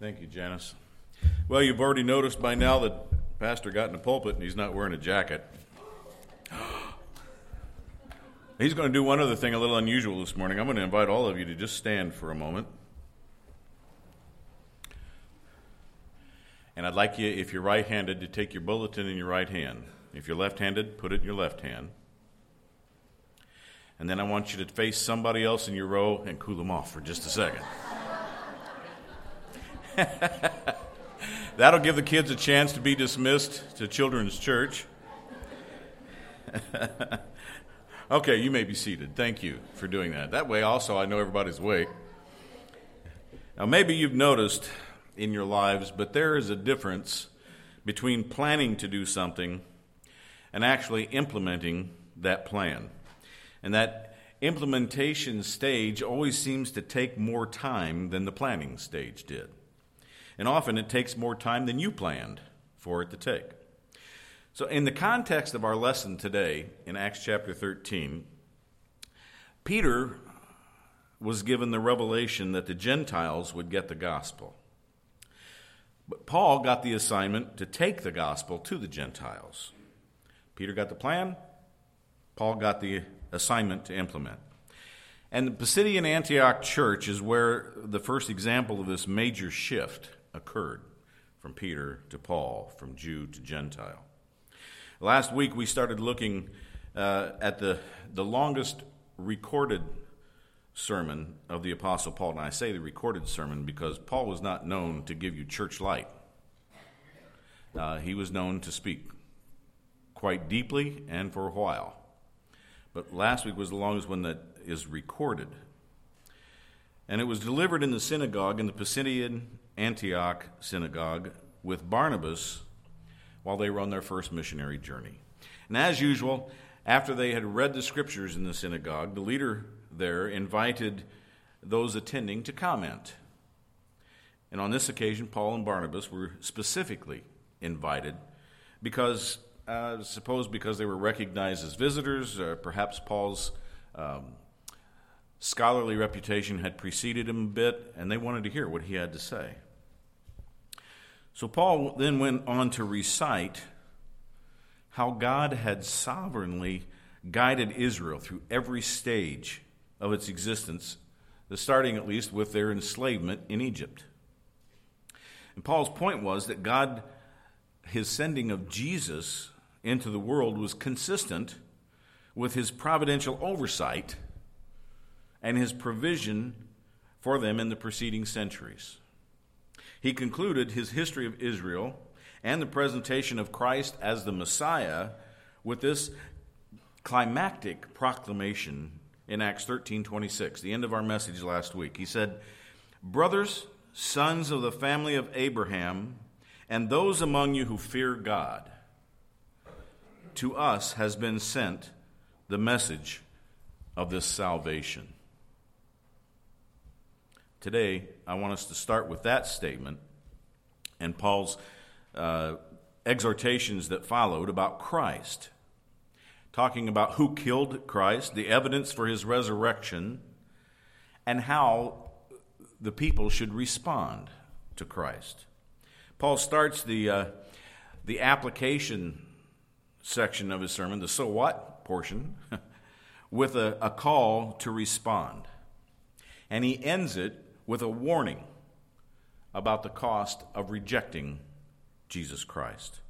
Thank you, Janice. Well, you've already noticed by now that Pastor got in the pulpit and he's not wearing a jacket. He's going to do one other thing a little unusual this morning. I'm going to invite all of you to just stand for a moment. And I'd like you, if you're right handed, to take your bulletin in your right hand. If you're left handed, put it in your left hand. And then I want you to face somebody else in your row and cool them off for just a second. That'll give the kids a chance to be dismissed to children's church. Okay, you may be seated. Thank you for doing that. That way, also, I know everybody's awake. Now, maybe you've noticed in your lives, but there is a difference between planning to do something and actually implementing that plan. And that implementation stage always seems to take more time than the planning stage did. And often it takes more time than you planned for it to take. So, in the context of our lesson today in Acts chapter 13, Peter was given the revelation that the Gentiles would get the gospel. But Paul got the assignment to take the gospel to the Gentiles. Peter got the plan, Paul got the assignment to implement. And the Pisidian Antioch church is where the first example of this major shift occurred from Peter to Paul, from Jew to Gentile. Last week we started looking uh, at the, the longest recorded sermon of the Apostle Paul. And I say the recorded sermon because Paul was not known to give you church light. Uh, he was known to speak quite deeply and for a while. But last week was the longest one that is recorded. And it was delivered in the synagogue, in the Pisidian Antioch synagogue, with Barnabas while they were on their first missionary journey. And as usual, after they had read the scriptures in the synagogue, the leader there invited those attending to comment. And on this occasion, Paul and Barnabas were specifically invited because, uh, suppose because they were recognized as visitors, or perhaps Paul's um, scholarly reputation had preceded him a bit, and they wanted to hear what he had to say. So Paul then went on to recite how God had sovereignly guided Israel through every stage of its existence, starting at least with their enslavement in Egypt. And Paul's point was that God, his sending of Jesus into the world, was consistent with his providential oversight and his provision for them in the preceding centuries. He concluded his history of Israel and the presentation of Christ as the Messiah with this climactic proclamation in Acts 13:26, the end of our message last week. He said, "Brothers, sons of the family of Abraham, and those among you who fear God, to us has been sent the message of this salvation." Today, I want us to start with that statement and Paul's uh, exhortations that followed about Christ, talking about who killed Christ, the evidence for his resurrection, and how the people should respond to Christ. Paul starts the, uh, the application section of his sermon, the so what portion, with a, a call to respond. And he ends it with a warning about the cost of rejecting Jesus Christ.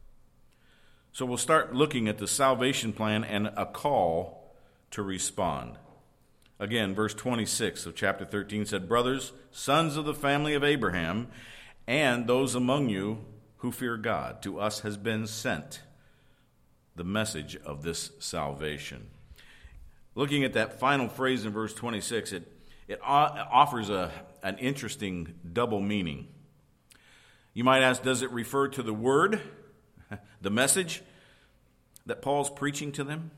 So we'll start looking at the salvation plan and a call to respond. Again, verse 26 of chapter 13 said, Brothers, sons of the family of Abraham, and those among you who fear God, to us has been sent the message of this salvation. Looking at that final phrase in verse 26, it, it offers a, an interesting double meaning. You might ask, does it refer to the word, the message that Paul's preaching to them?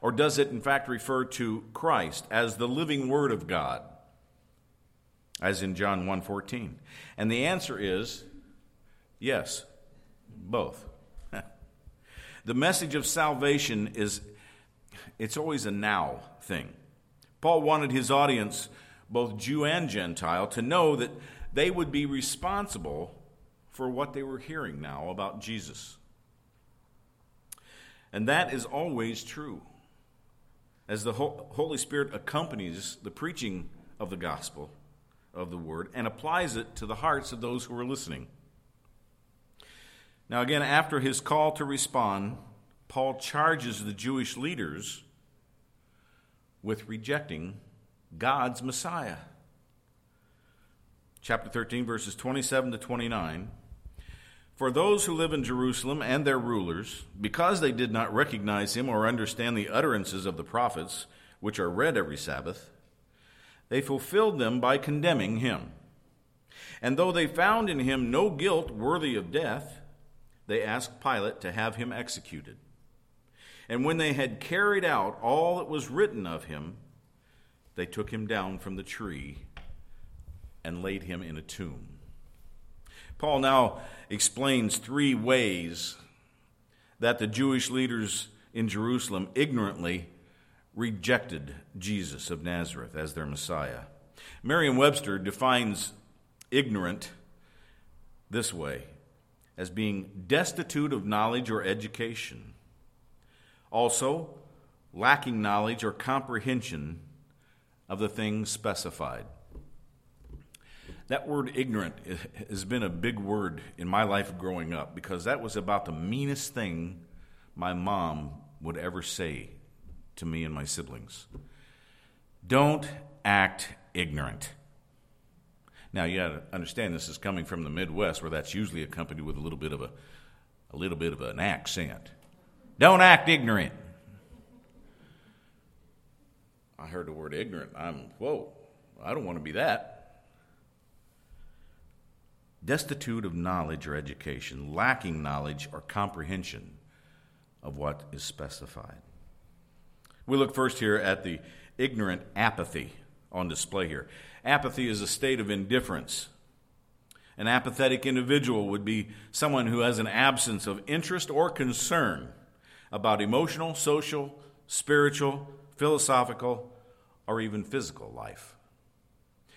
Or does it in fact refer to Christ as the living word of God? As in John 1:14. And the answer is yes, both. the message of salvation is it's always a now thing. Paul wanted his audience both Jew and Gentile, to know that they would be responsible for what they were hearing now about Jesus. And that is always true. As the Holy Spirit accompanies the preaching of the gospel, of the word, and applies it to the hearts of those who are listening. Now, again, after his call to respond, Paul charges the Jewish leaders with rejecting God's Messiah. Chapter 13, verses 27 to 29. For those who live in Jerusalem and their rulers, because they did not recognize him or understand the utterances of the prophets, which are read every Sabbath, they fulfilled them by condemning him. And though they found in him no guilt worthy of death, they asked Pilate to have him executed. And when they had carried out all that was written of him, they took him down from the tree and laid him in a tomb. Paul now explains three ways that the Jewish leaders in Jerusalem ignorantly rejected Jesus of Nazareth as their Messiah. Merriam Webster defines ignorant this way as being destitute of knowledge or education. Also, lacking knowledge or comprehension of the things specified. That word ignorant has been a big word in my life growing up because that was about the meanest thing my mom would ever say to me and my siblings. Don't act ignorant. Now you got to understand this is coming from the Midwest, where that's usually accompanied with a little bit of a, a little bit of an accent. Don't act ignorant. I heard the word ignorant. I'm whoa. I don't want to be that. Destitute of knowledge or education, lacking knowledge or comprehension of what is specified. We look first here at the ignorant apathy on display here. Apathy is a state of indifference. An apathetic individual would be someone who has an absence of interest or concern about emotional, social, spiritual, philosophical, or even physical life.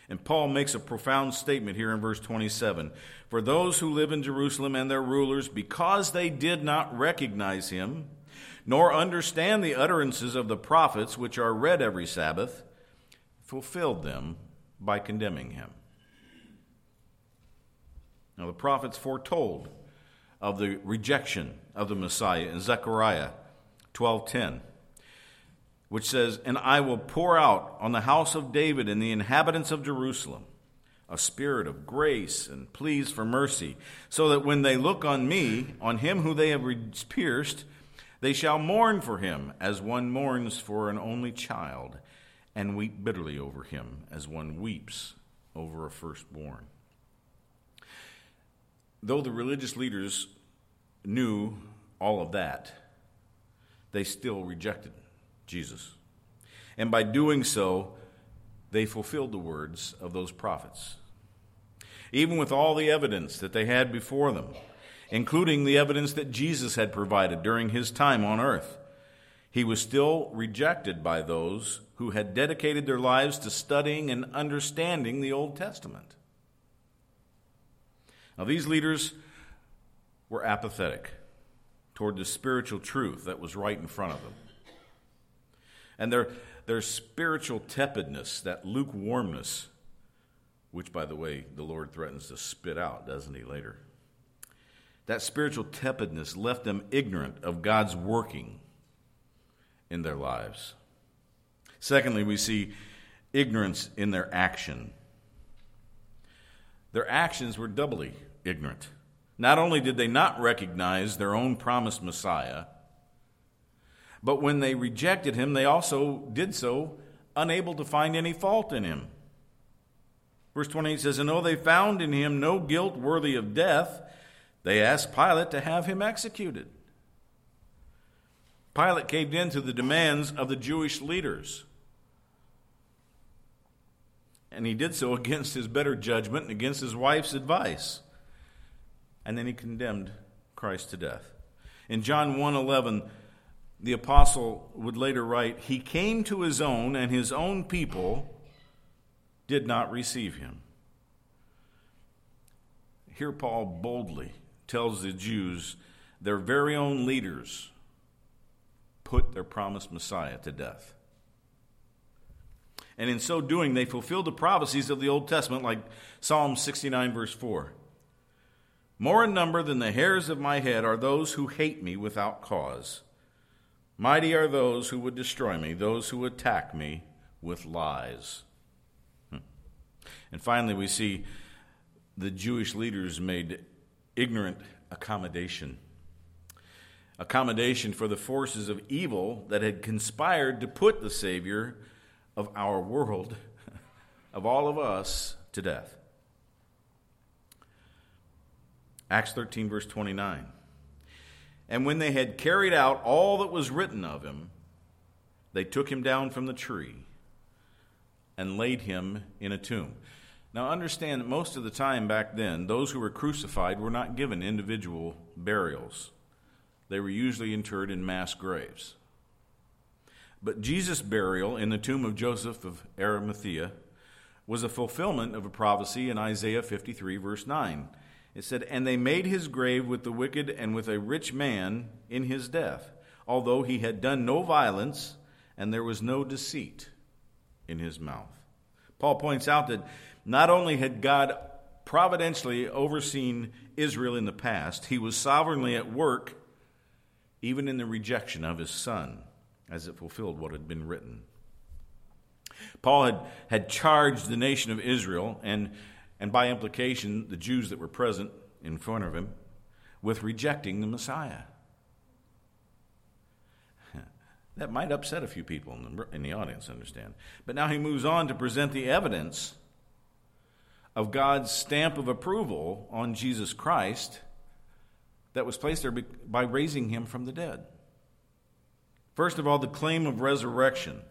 And Paul makes a profound statement here in verse 27 For those who live in Jerusalem and their rulers, because they did not recognize him, nor understand the utterances of the prophets which are read every Sabbath, fulfilled them by condemning him. Now, the prophets foretold of the rejection of the Messiah in Zechariah 12:10, which says, "And I will pour out on the house of David and the inhabitants of Jerusalem a spirit of grace and pleas for mercy, so that when they look on me, on him who they have pierced, they shall mourn for him as one mourns for an only child, and weep bitterly over him as one weeps over a firstborn. Though the religious leaders knew all of that, they still rejected Jesus. And by doing so, they fulfilled the words of those prophets. Even with all the evidence that they had before them, including the evidence that Jesus had provided during his time on earth. He was still rejected by those who had dedicated their lives to studying and understanding the Old Testament. Now, these leaders were apathetic toward the spiritual truth that was right in front of them. And their, their spiritual tepidness, that lukewarmness, which, by the way, the Lord threatens to spit out, doesn't he, later? That spiritual tepidness left them ignorant of God's working in their lives. Secondly, we see ignorance in their action. Their actions were doubly ignorant. Not only did they not recognize their own promised Messiah, but when they rejected him, they also did so unable to find any fault in him. Verse 28 says, And though they found in him no guilt worthy of death, they asked Pilate to have him executed. Pilate caved in to the demands of the Jewish leaders. And he did so against his better judgment and against his wife's advice. And then he condemned Christ to death. In John 1:11, the apostle would later write, "He came to his own and his own people did not receive him." here Paul boldly tells the Jews their very own leaders put their promised Messiah to death. And in so doing, they fulfilled the prophecies of the Old Testament, like Psalm 69, verse 4. More in number than the hairs of my head are those who hate me without cause. Mighty are those who would destroy me, those who attack me with lies. Hmm. And finally, we see the Jewish leaders made ignorant accommodation. Accommodation for the forces of evil that had conspired to put the Savior of our world, of all of us, to death. Acts 13, verse 29. And when they had carried out all that was written of him, they took him down from the tree and laid him in a tomb. Now, understand that most of the time back then, those who were crucified were not given individual burials, they were usually interred in mass graves. But Jesus' burial in the tomb of Joseph of Arimathea was a fulfillment of a prophecy in Isaiah 53, verse 9. It said, And they made his grave with the wicked and with a rich man in his death, although he had done no violence and there was no deceit in his mouth. Paul points out that not only had God providentially overseen Israel in the past, he was sovereignly at work even in the rejection of his son as it fulfilled what had been written. Paul had, had charged the nation of Israel and and by implication, the Jews that were present in front of him, with rejecting the Messiah. That might upset a few people in the, in the audience, understand. But now he moves on to present the evidence of God's stamp of approval on Jesus Christ that was placed there by raising him from the dead. First of all, the claim of resurrection.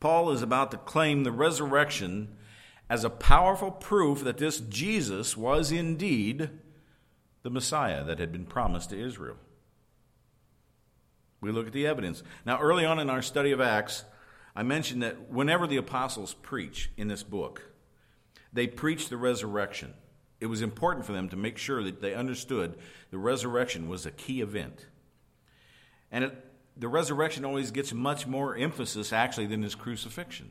Paul is about to claim the resurrection as a powerful proof that this Jesus was indeed the Messiah that had been promised to Israel. We look at the evidence. Now, early on in our study of Acts, I mentioned that whenever the apostles preach in this book, they preach the resurrection. It was important for them to make sure that they understood the resurrection was a key event. And it, the resurrection always gets much more emphasis, actually, than his crucifixion.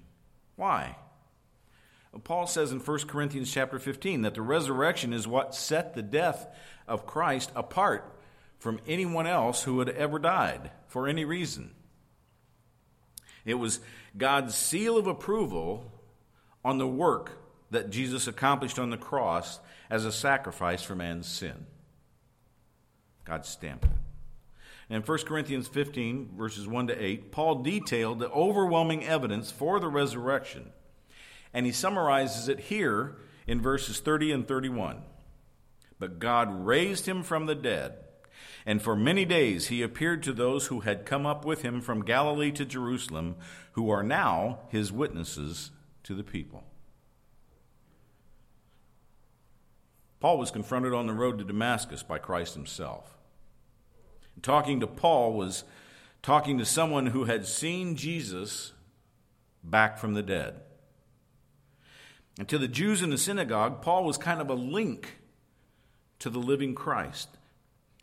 Why? Paul says in 1 Corinthians chapter 15 that the resurrection is what set the death of Christ apart from anyone else who had ever died for any reason. It was God's seal of approval on the work that Jesus accomplished on the cross as a sacrifice for man's sin. God stamped it. In 1 Corinthians 15, verses 1 to 8, Paul detailed the overwhelming evidence for the resurrection and he summarizes it here in verses 30 and 31. But God raised him from the dead, and for many days he appeared to those who had come up with him from Galilee to Jerusalem, who are now his witnesses to the people. Paul was confronted on the road to Damascus by Christ himself. Talking to Paul was talking to someone who had seen Jesus back from the dead. And to the Jews in the synagogue, Paul was kind of a link to the living Christ.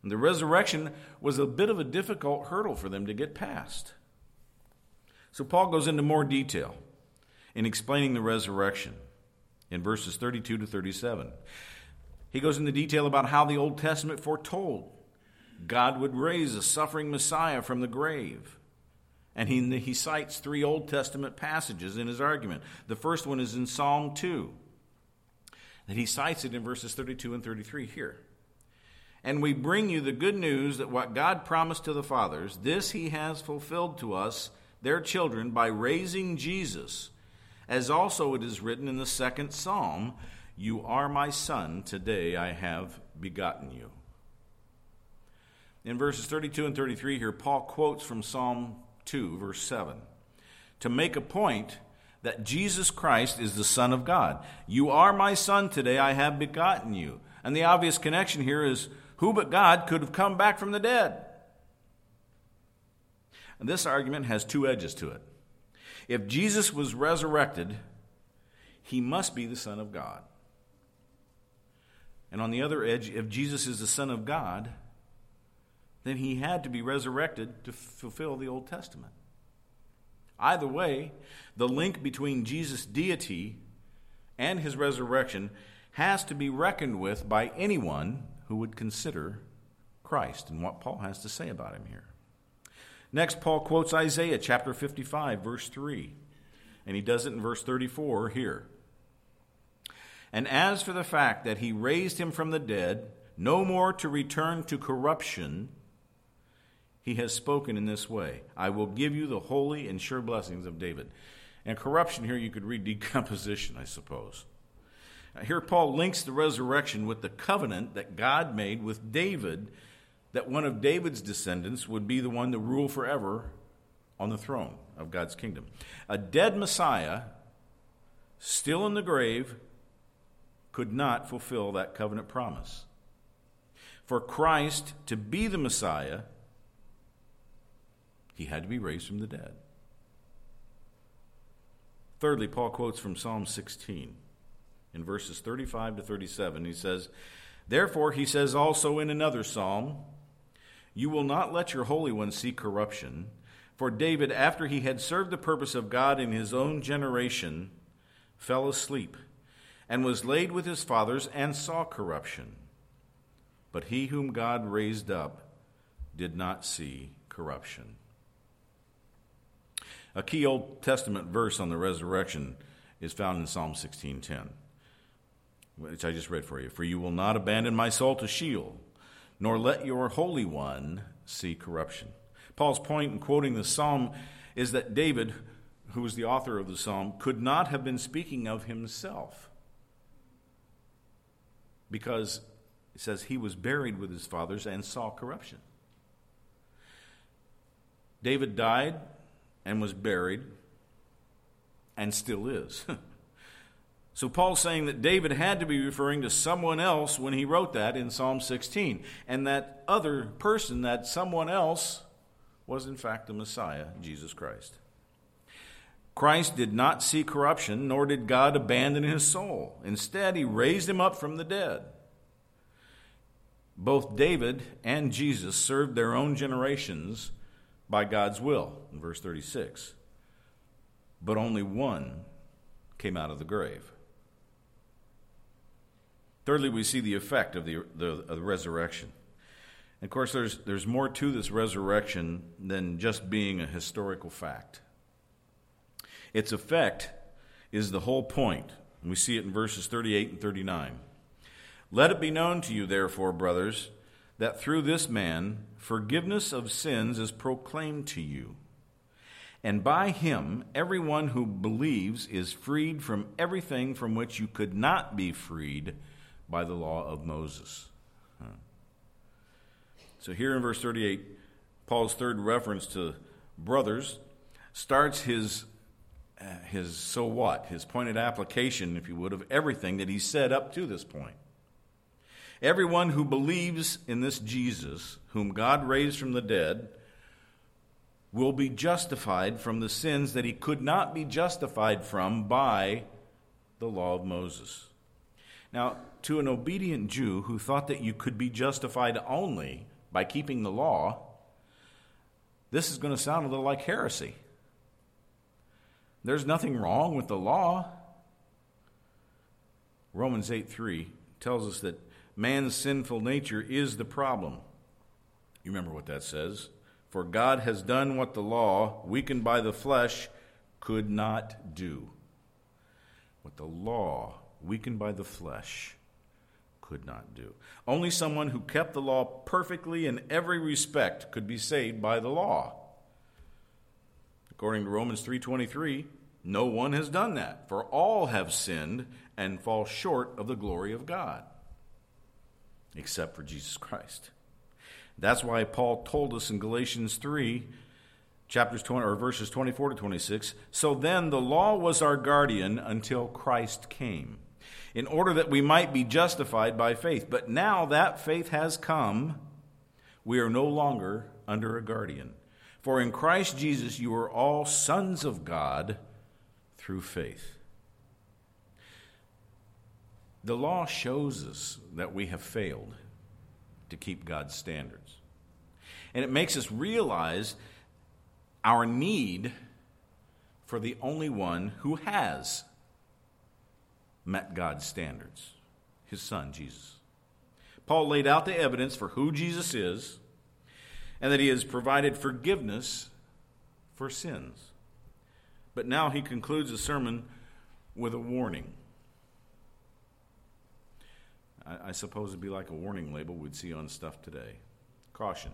And the resurrection was a bit of a difficult hurdle for them to get past. So Paul goes into more detail in explaining the resurrection in verses 32 to 37. He goes into detail about how the Old Testament foretold God would raise a suffering Messiah from the grave. And he, he cites three Old Testament passages in his argument. The first one is in Psalm 2. And he cites it in verses 32 and 33 here. And we bring you the good news that what God promised to the fathers, this he has fulfilled to us, their children, by raising Jesus. As also it is written in the second psalm You are my son, today I have begotten you. In verses 32 and 33 here, Paul quotes from Psalm 2, verse 7, to make a point that Jesus Christ is the Son of God. You are my Son today, I have begotten you. And the obvious connection here is who but God could have come back from the dead? And this argument has two edges to it. If Jesus was resurrected, he must be the Son of God. And on the other edge, if Jesus is the Son of God, then he had to be resurrected to fulfill the Old Testament. Either way, the link between Jesus' deity and his resurrection has to be reckoned with by anyone who would consider Christ and what Paul has to say about him here. Next, Paul quotes Isaiah chapter 55, verse 3, and he does it in verse 34 here. And as for the fact that he raised him from the dead, no more to return to corruption, he has spoken in this way I will give you the holy and sure blessings of David. And corruption here, you could read decomposition, I suppose. Here, Paul links the resurrection with the covenant that God made with David, that one of David's descendants would be the one to rule forever on the throne of God's kingdom. A dead Messiah, still in the grave, could not fulfill that covenant promise. For Christ to be the Messiah, he had to be raised from the dead. Thirdly, Paul quotes from Psalm 16 in verses 35 to 37. He says, Therefore, he says also in another psalm, You will not let your Holy One see corruption. For David, after he had served the purpose of God in his own generation, fell asleep and was laid with his fathers and saw corruption. But he whom God raised up did not see corruption. A key Old Testament verse on the resurrection is found in Psalm 16:10, which I just read for you. For you will not abandon my soul to Sheol, nor let your Holy One see corruption. Paul's point in quoting the psalm is that David, who was the author of the psalm, could not have been speaking of himself. Because it says he was buried with his fathers and saw corruption. David died and was buried and still is. so Paul's saying that David had to be referring to someone else when he wrote that in Psalm 16. And that other person, that someone else, was in fact the Messiah, Jesus Christ. Christ did not see corruption, nor did God abandon his soul. Instead, he raised him up from the dead. Both David and Jesus served their own generations by God's will, in verse 36. But only one came out of the grave. Thirdly, we see the effect of the, the, of the resurrection. And of course, there's, there's more to this resurrection than just being a historical fact. Its effect is the whole point. And we see it in verses 38 and 39. Let it be known to you, therefore, brothers, that through this man forgiveness of sins is proclaimed to you. And by him, everyone who believes is freed from everything from which you could not be freed by the law of Moses. So, here in verse 38, Paul's third reference to brothers starts his, uh, his so what, his pointed application, if you would, of everything that he said up to this point. Everyone who believes in this Jesus, whom God raised from the dead, will be justified from the sins that he could not be justified from by the law of Moses. Now, to an obedient Jew who thought that you could be justified only by keeping the law, this is going to sound a little like heresy. There's nothing wrong with the law. Romans 8 3 tells us that man's sinful nature is the problem. You remember what that says? For God has done what the law, weakened by the flesh, could not do. What the law, weakened by the flesh, could not do. Only someone who kept the law perfectly in every respect could be saved by the law. According to Romans 3:23, no one has done that, for all have sinned and fall short of the glory of God except for Jesus Christ. That's why Paul told us in Galatians 3, chapters 20 or verses 24 to 26, so then the law was our guardian until Christ came, in order that we might be justified by faith. But now that faith has come, we are no longer under a guardian. For in Christ Jesus you are all sons of God through faith. The law shows us that we have failed to keep God's standards. And it makes us realize our need for the only one who has met God's standards his son, Jesus. Paul laid out the evidence for who Jesus is and that he has provided forgiveness for sins. But now he concludes the sermon with a warning. I, I suppose it'd be like a warning label we'd see on stuff today. Caution.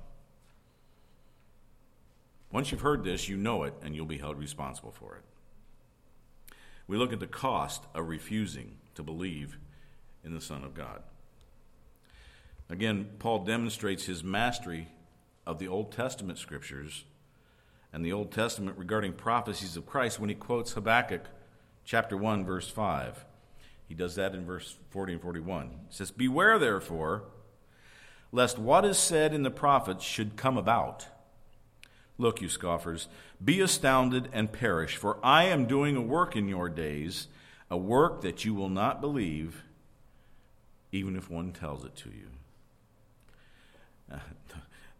Once you've heard this, you know it, and you'll be held responsible for it. We look at the cost of refusing to believe in the Son of God. Again, Paul demonstrates his mastery of the Old Testament scriptures and the Old Testament regarding prophecies of Christ when he quotes Habakkuk chapter 1 verse 5. He does that in verse 40 and 41. He says, "Beware therefore lest what is said in the prophets should come about." Look, you scoffers, be astounded and perish, for I am doing a work in your days, a work that you will not believe, even if one tells it to you.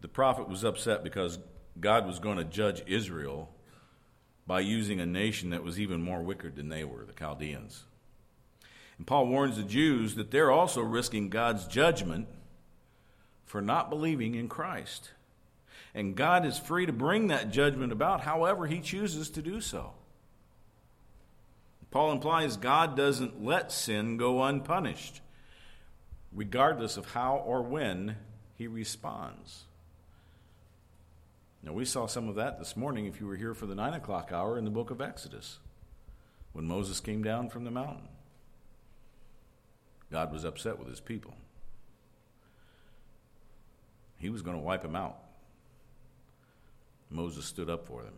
The prophet was upset because God was going to judge Israel by using a nation that was even more wicked than they were, the Chaldeans. And Paul warns the Jews that they're also risking God's judgment for not believing in Christ. And God is free to bring that judgment about however he chooses to do so. Paul implies God doesn't let sin go unpunished, regardless of how or when he responds. Now, we saw some of that this morning if you were here for the 9 o'clock hour in the book of Exodus, when Moses came down from the mountain. God was upset with his people. He was going to wipe them out. Moses stood up for them.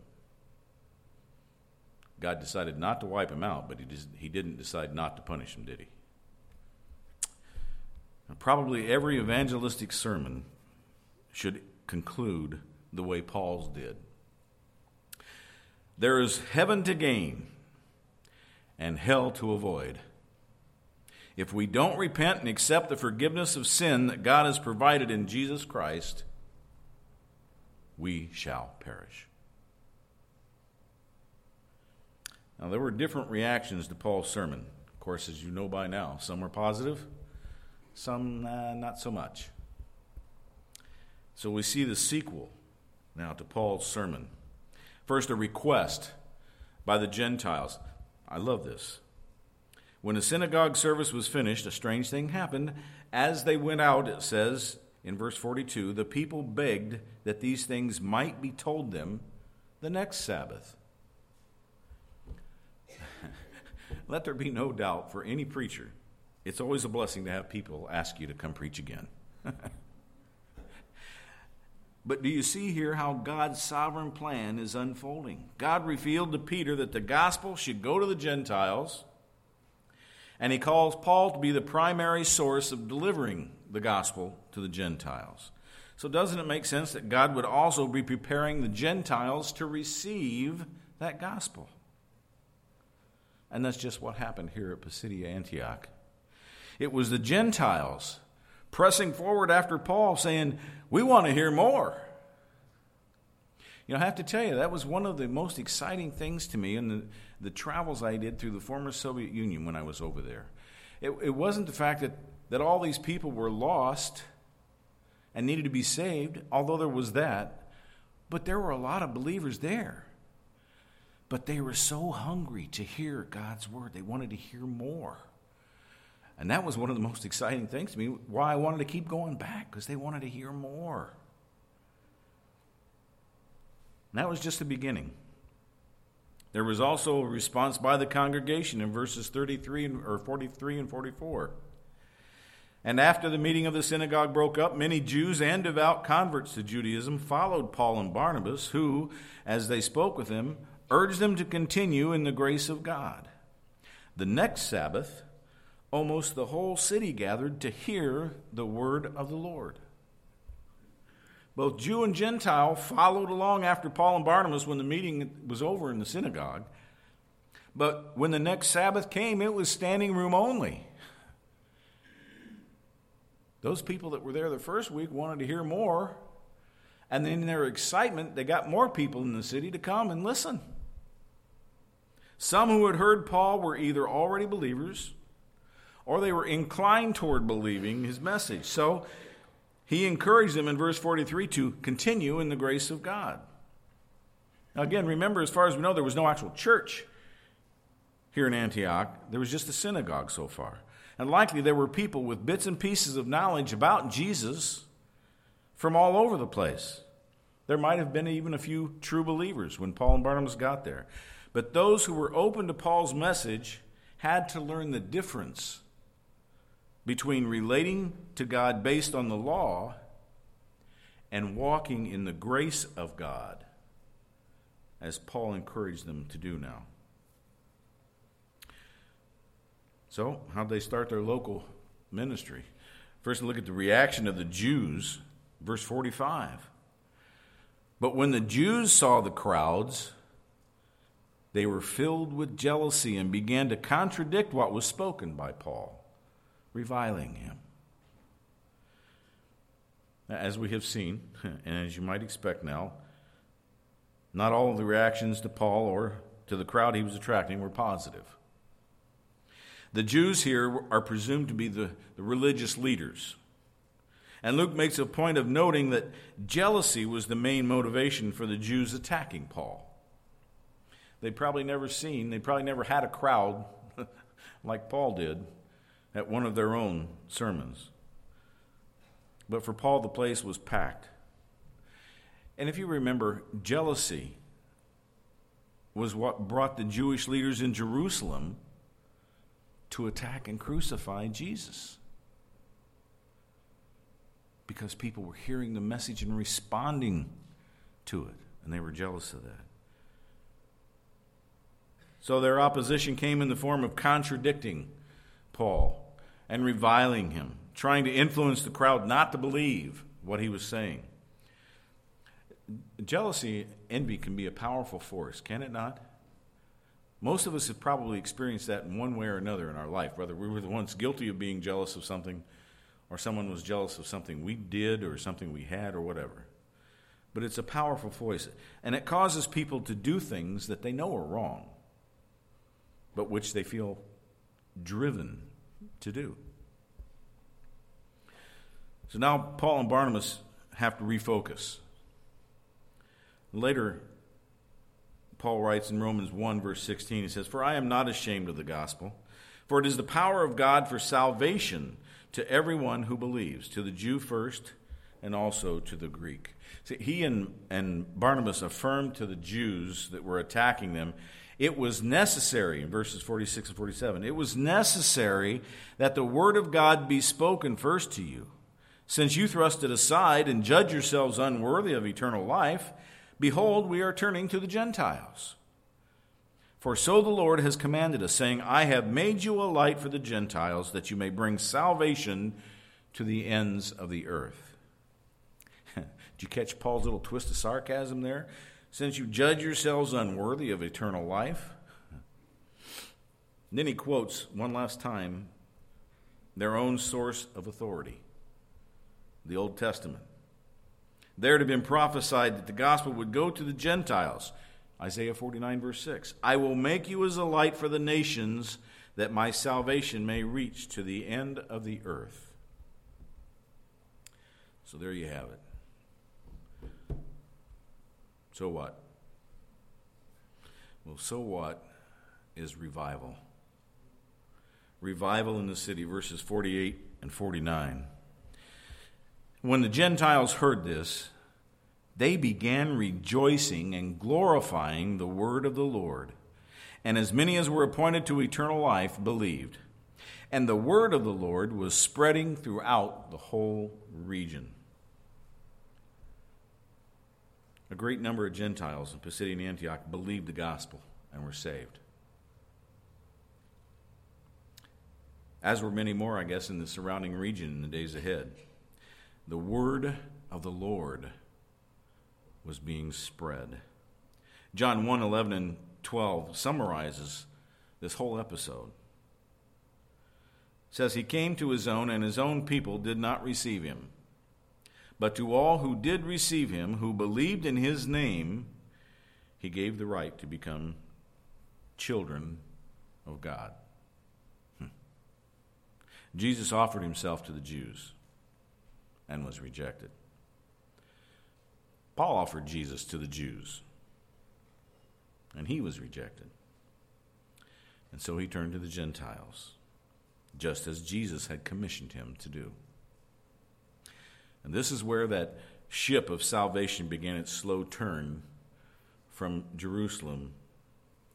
God decided not to wipe him out, but he, he didn't decide not to punish him, did he? probably every evangelistic sermon should conclude the way Paul's did. There is heaven to gain and hell to avoid. If we don't repent and accept the forgiveness of sin that God has provided in Jesus Christ, we shall perish. Now, there were different reactions to Paul's sermon. Of course, as you know by now, some were positive, some uh, not so much. So we see the sequel now to Paul's sermon. First, a request by the Gentiles. I love this. When the synagogue service was finished, a strange thing happened. As they went out, it says, in verse 42, the people begged that these things might be told them the next Sabbath. Let there be no doubt for any preacher, it's always a blessing to have people ask you to come preach again. but do you see here how God's sovereign plan is unfolding? God revealed to Peter that the gospel should go to the Gentiles, and he calls Paul to be the primary source of delivering the gospel to the Gentiles. So, doesn't it make sense that God would also be preparing the Gentiles to receive that gospel? And that's just what happened here at Pisidia Antioch. It was the Gentiles pressing forward after Paul saying, We want to hear more. You know, I have to tell you, that was one of the most exciting things to me in the, the travels I did through the former Soviet Union when I was over there. It, it wasn't the fact that that all these people were lost and needed to be saved, although there was that, but there were a lot of believers there. But they were so hungry to hear God's word, they wanted to hear more. And that was one of the most exciting things to me, why I wanted to keep going back, because they wanted to hear more. And that was just the beginning. There was also a response by the congregation in verses 33 or 43 and 44. And after the meeting of the synagogue broke up, many Jews and devout converts to Judaism followed Paul and Barnabas, who, as they spoke with them, urged them to continue in the grace of God. The next Sabbath, almost the whole city gathered to hear the word of the Lord. Both Jew and Gentile followed along after Paul and Barnabas when the meeting was over in the synagogue. But when the next Sabbath came, it was standing room only. Those people that were there the first week wanted to hear more. And in their excitement, they got more people in the city to come and listen. Some who had heard Paul were either already believers or they were inclined toward believing his message. So he encouraged them in verse 43 to continue in the grace of God. Now, again, remember, as far as we know, there was no actual church here in Antioch, there was just a synagogue so far. And likely there were people with bits and pieces of knowledge about Jesus from all over the place. There might have been even a few true believers when Paul and Barnabas got there. But those who were open to Paul's message had to learn the difference between relating to God based on the law and walking in the grace of God, as Paul encouraged them to do now. So, how'd they start their local ministry? First, look at the reaction of the Jews, verse 45. But when the Jews saw the crowds, they were filled with jealousy and began to contradict what was spoken by Paul, reviling him. As we have seen, and as you might expect now, not all of the reactions to Paul or to the crowd he was attracting were positive. The Jews here are presumed to be the, the religious leaders. And Luke makes a point of noting that jealousy was the main motivation for the Jews attacking Paul. They'd probably never seen, they probably never had a crowd like Paul did at one of their own sermons. But for Paul, the place was packed. And if you remember, jealousy was what brought the Jewish leaders in Jerusalem to attack and crucify Jesus. Because people were hearing the message and responding to it, and they were jealous of that. So their opposition came in the form of contradicting Paul and reviling him, trying to influence the crowd not to believe what he was saying. Jealousy, envy can be a powerful force, can it not? Most of us have probably experienced that in one way or another in our life, whether we were the ones guilty of being jealous of something or someone was jealous of something we did or something we had or whatever. But it's a powerful voice, and it causes people to do things that they know are wrong, but which they feel driven to do. So now Paul and Barnabas have to refocus. Later, Paul writes in Romans 1, verse 16, he says, For I am not ashamed of the gospel, for it is the power of God for salvation to everyone who believes, to the Jew first, and also to the Greek. See, he and, and Barnabas affirmed to the Jews that were attacking them it was necessary, in verses 46 and 47, it was necessary that the word of God be spoken first to you. Since you thrust it aside and judge yourselves unworthy of eternal life, Behold, we are turning to the Gentiles. For so the Lord has commanded us, saying, I have made you a light for the Gentiles, that you may bring salvation to the ends of the earth. Did you catch Paul's little twist of sarcasm there? Since you judge yourselves unworthy of eternal life. And then he quotes one last time their own source of authority, the Old Testament. There it had been prophesied that the gospel would go to the Gentiles. Isaiah 49, verse 6. I will make you as a light for the nations, that my salvation may reach to the end of the earth. So there you have it. So what? Well, so what is revival? Revival in the city, verses 48 and 49. When the Gentiles heard this, they began rejoicing and glorifying the word of the Lord. And as many as were appointed to eternal life believed. And the word of the Lord was spreading throughout the whole region. A great number of Gentiles in Pisidian Antioch believed the gospel and were saved. As were many more, I guess, in the surrounding region in the days ahead the word of the Lord was being spread. John 1 11 and 12 summarizes this whole episode. says he came to his own and his own people did not receive him. But to all who did receive him, who believed in his name, he gave the right to become children of God. Hmm. Jesus offered himself to the Jews and was rejected. Paul offered Jesus to the Jews, and he was rejected. And so he turned to the Gentiles, just as Jesus had commissioned him to do. And this is where that ship of salvation began its slow turn from Jerusalem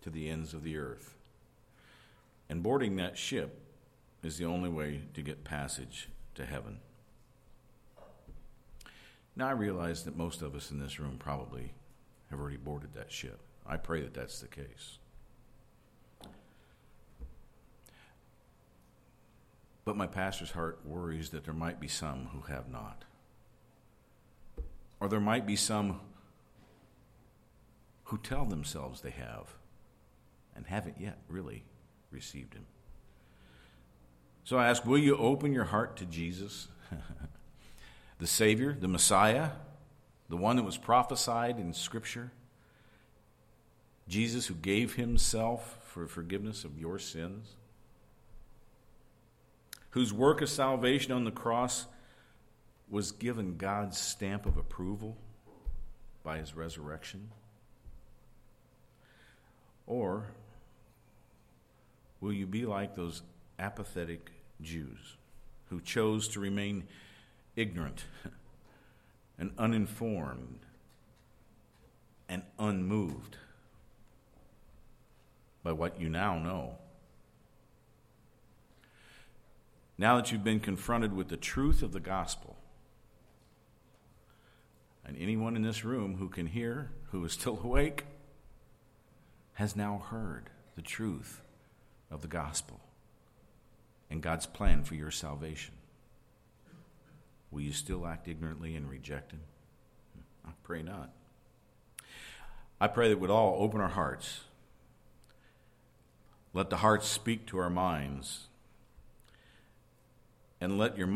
to the ends of the earth. And boarding that ship is the only way to get passage to heaven. Now, I realize that most of us in this room probably have already boarded that ship. I pray that that's the case. But my pastor's heart worries that there might be some who have not. Or there might be some who tell themselves they have and haven't yet really received him. So I ask, will you open your heart to Jesus, the Savior, the Messiah, the one that was prophesied in Scripture? Jesus who gave himself for forgiveness of your sins? whose work of salvation on the cross was given God's stamp of approval by his resurrection? Or will you be like those apathetic Jews who chose to remain ignorant and uninformed and unmoved by what you now know? now that you've been confronted with the truth of the gospel, and anyone in this room who can hear, who is still awake, has now heard the truth of the gospel and God's plan for your salvation. Will you still act ignorantly and reject Him? Hmm, I pray not. I pray that we'd all open our hearts. Let the hearts speak to our minds and let your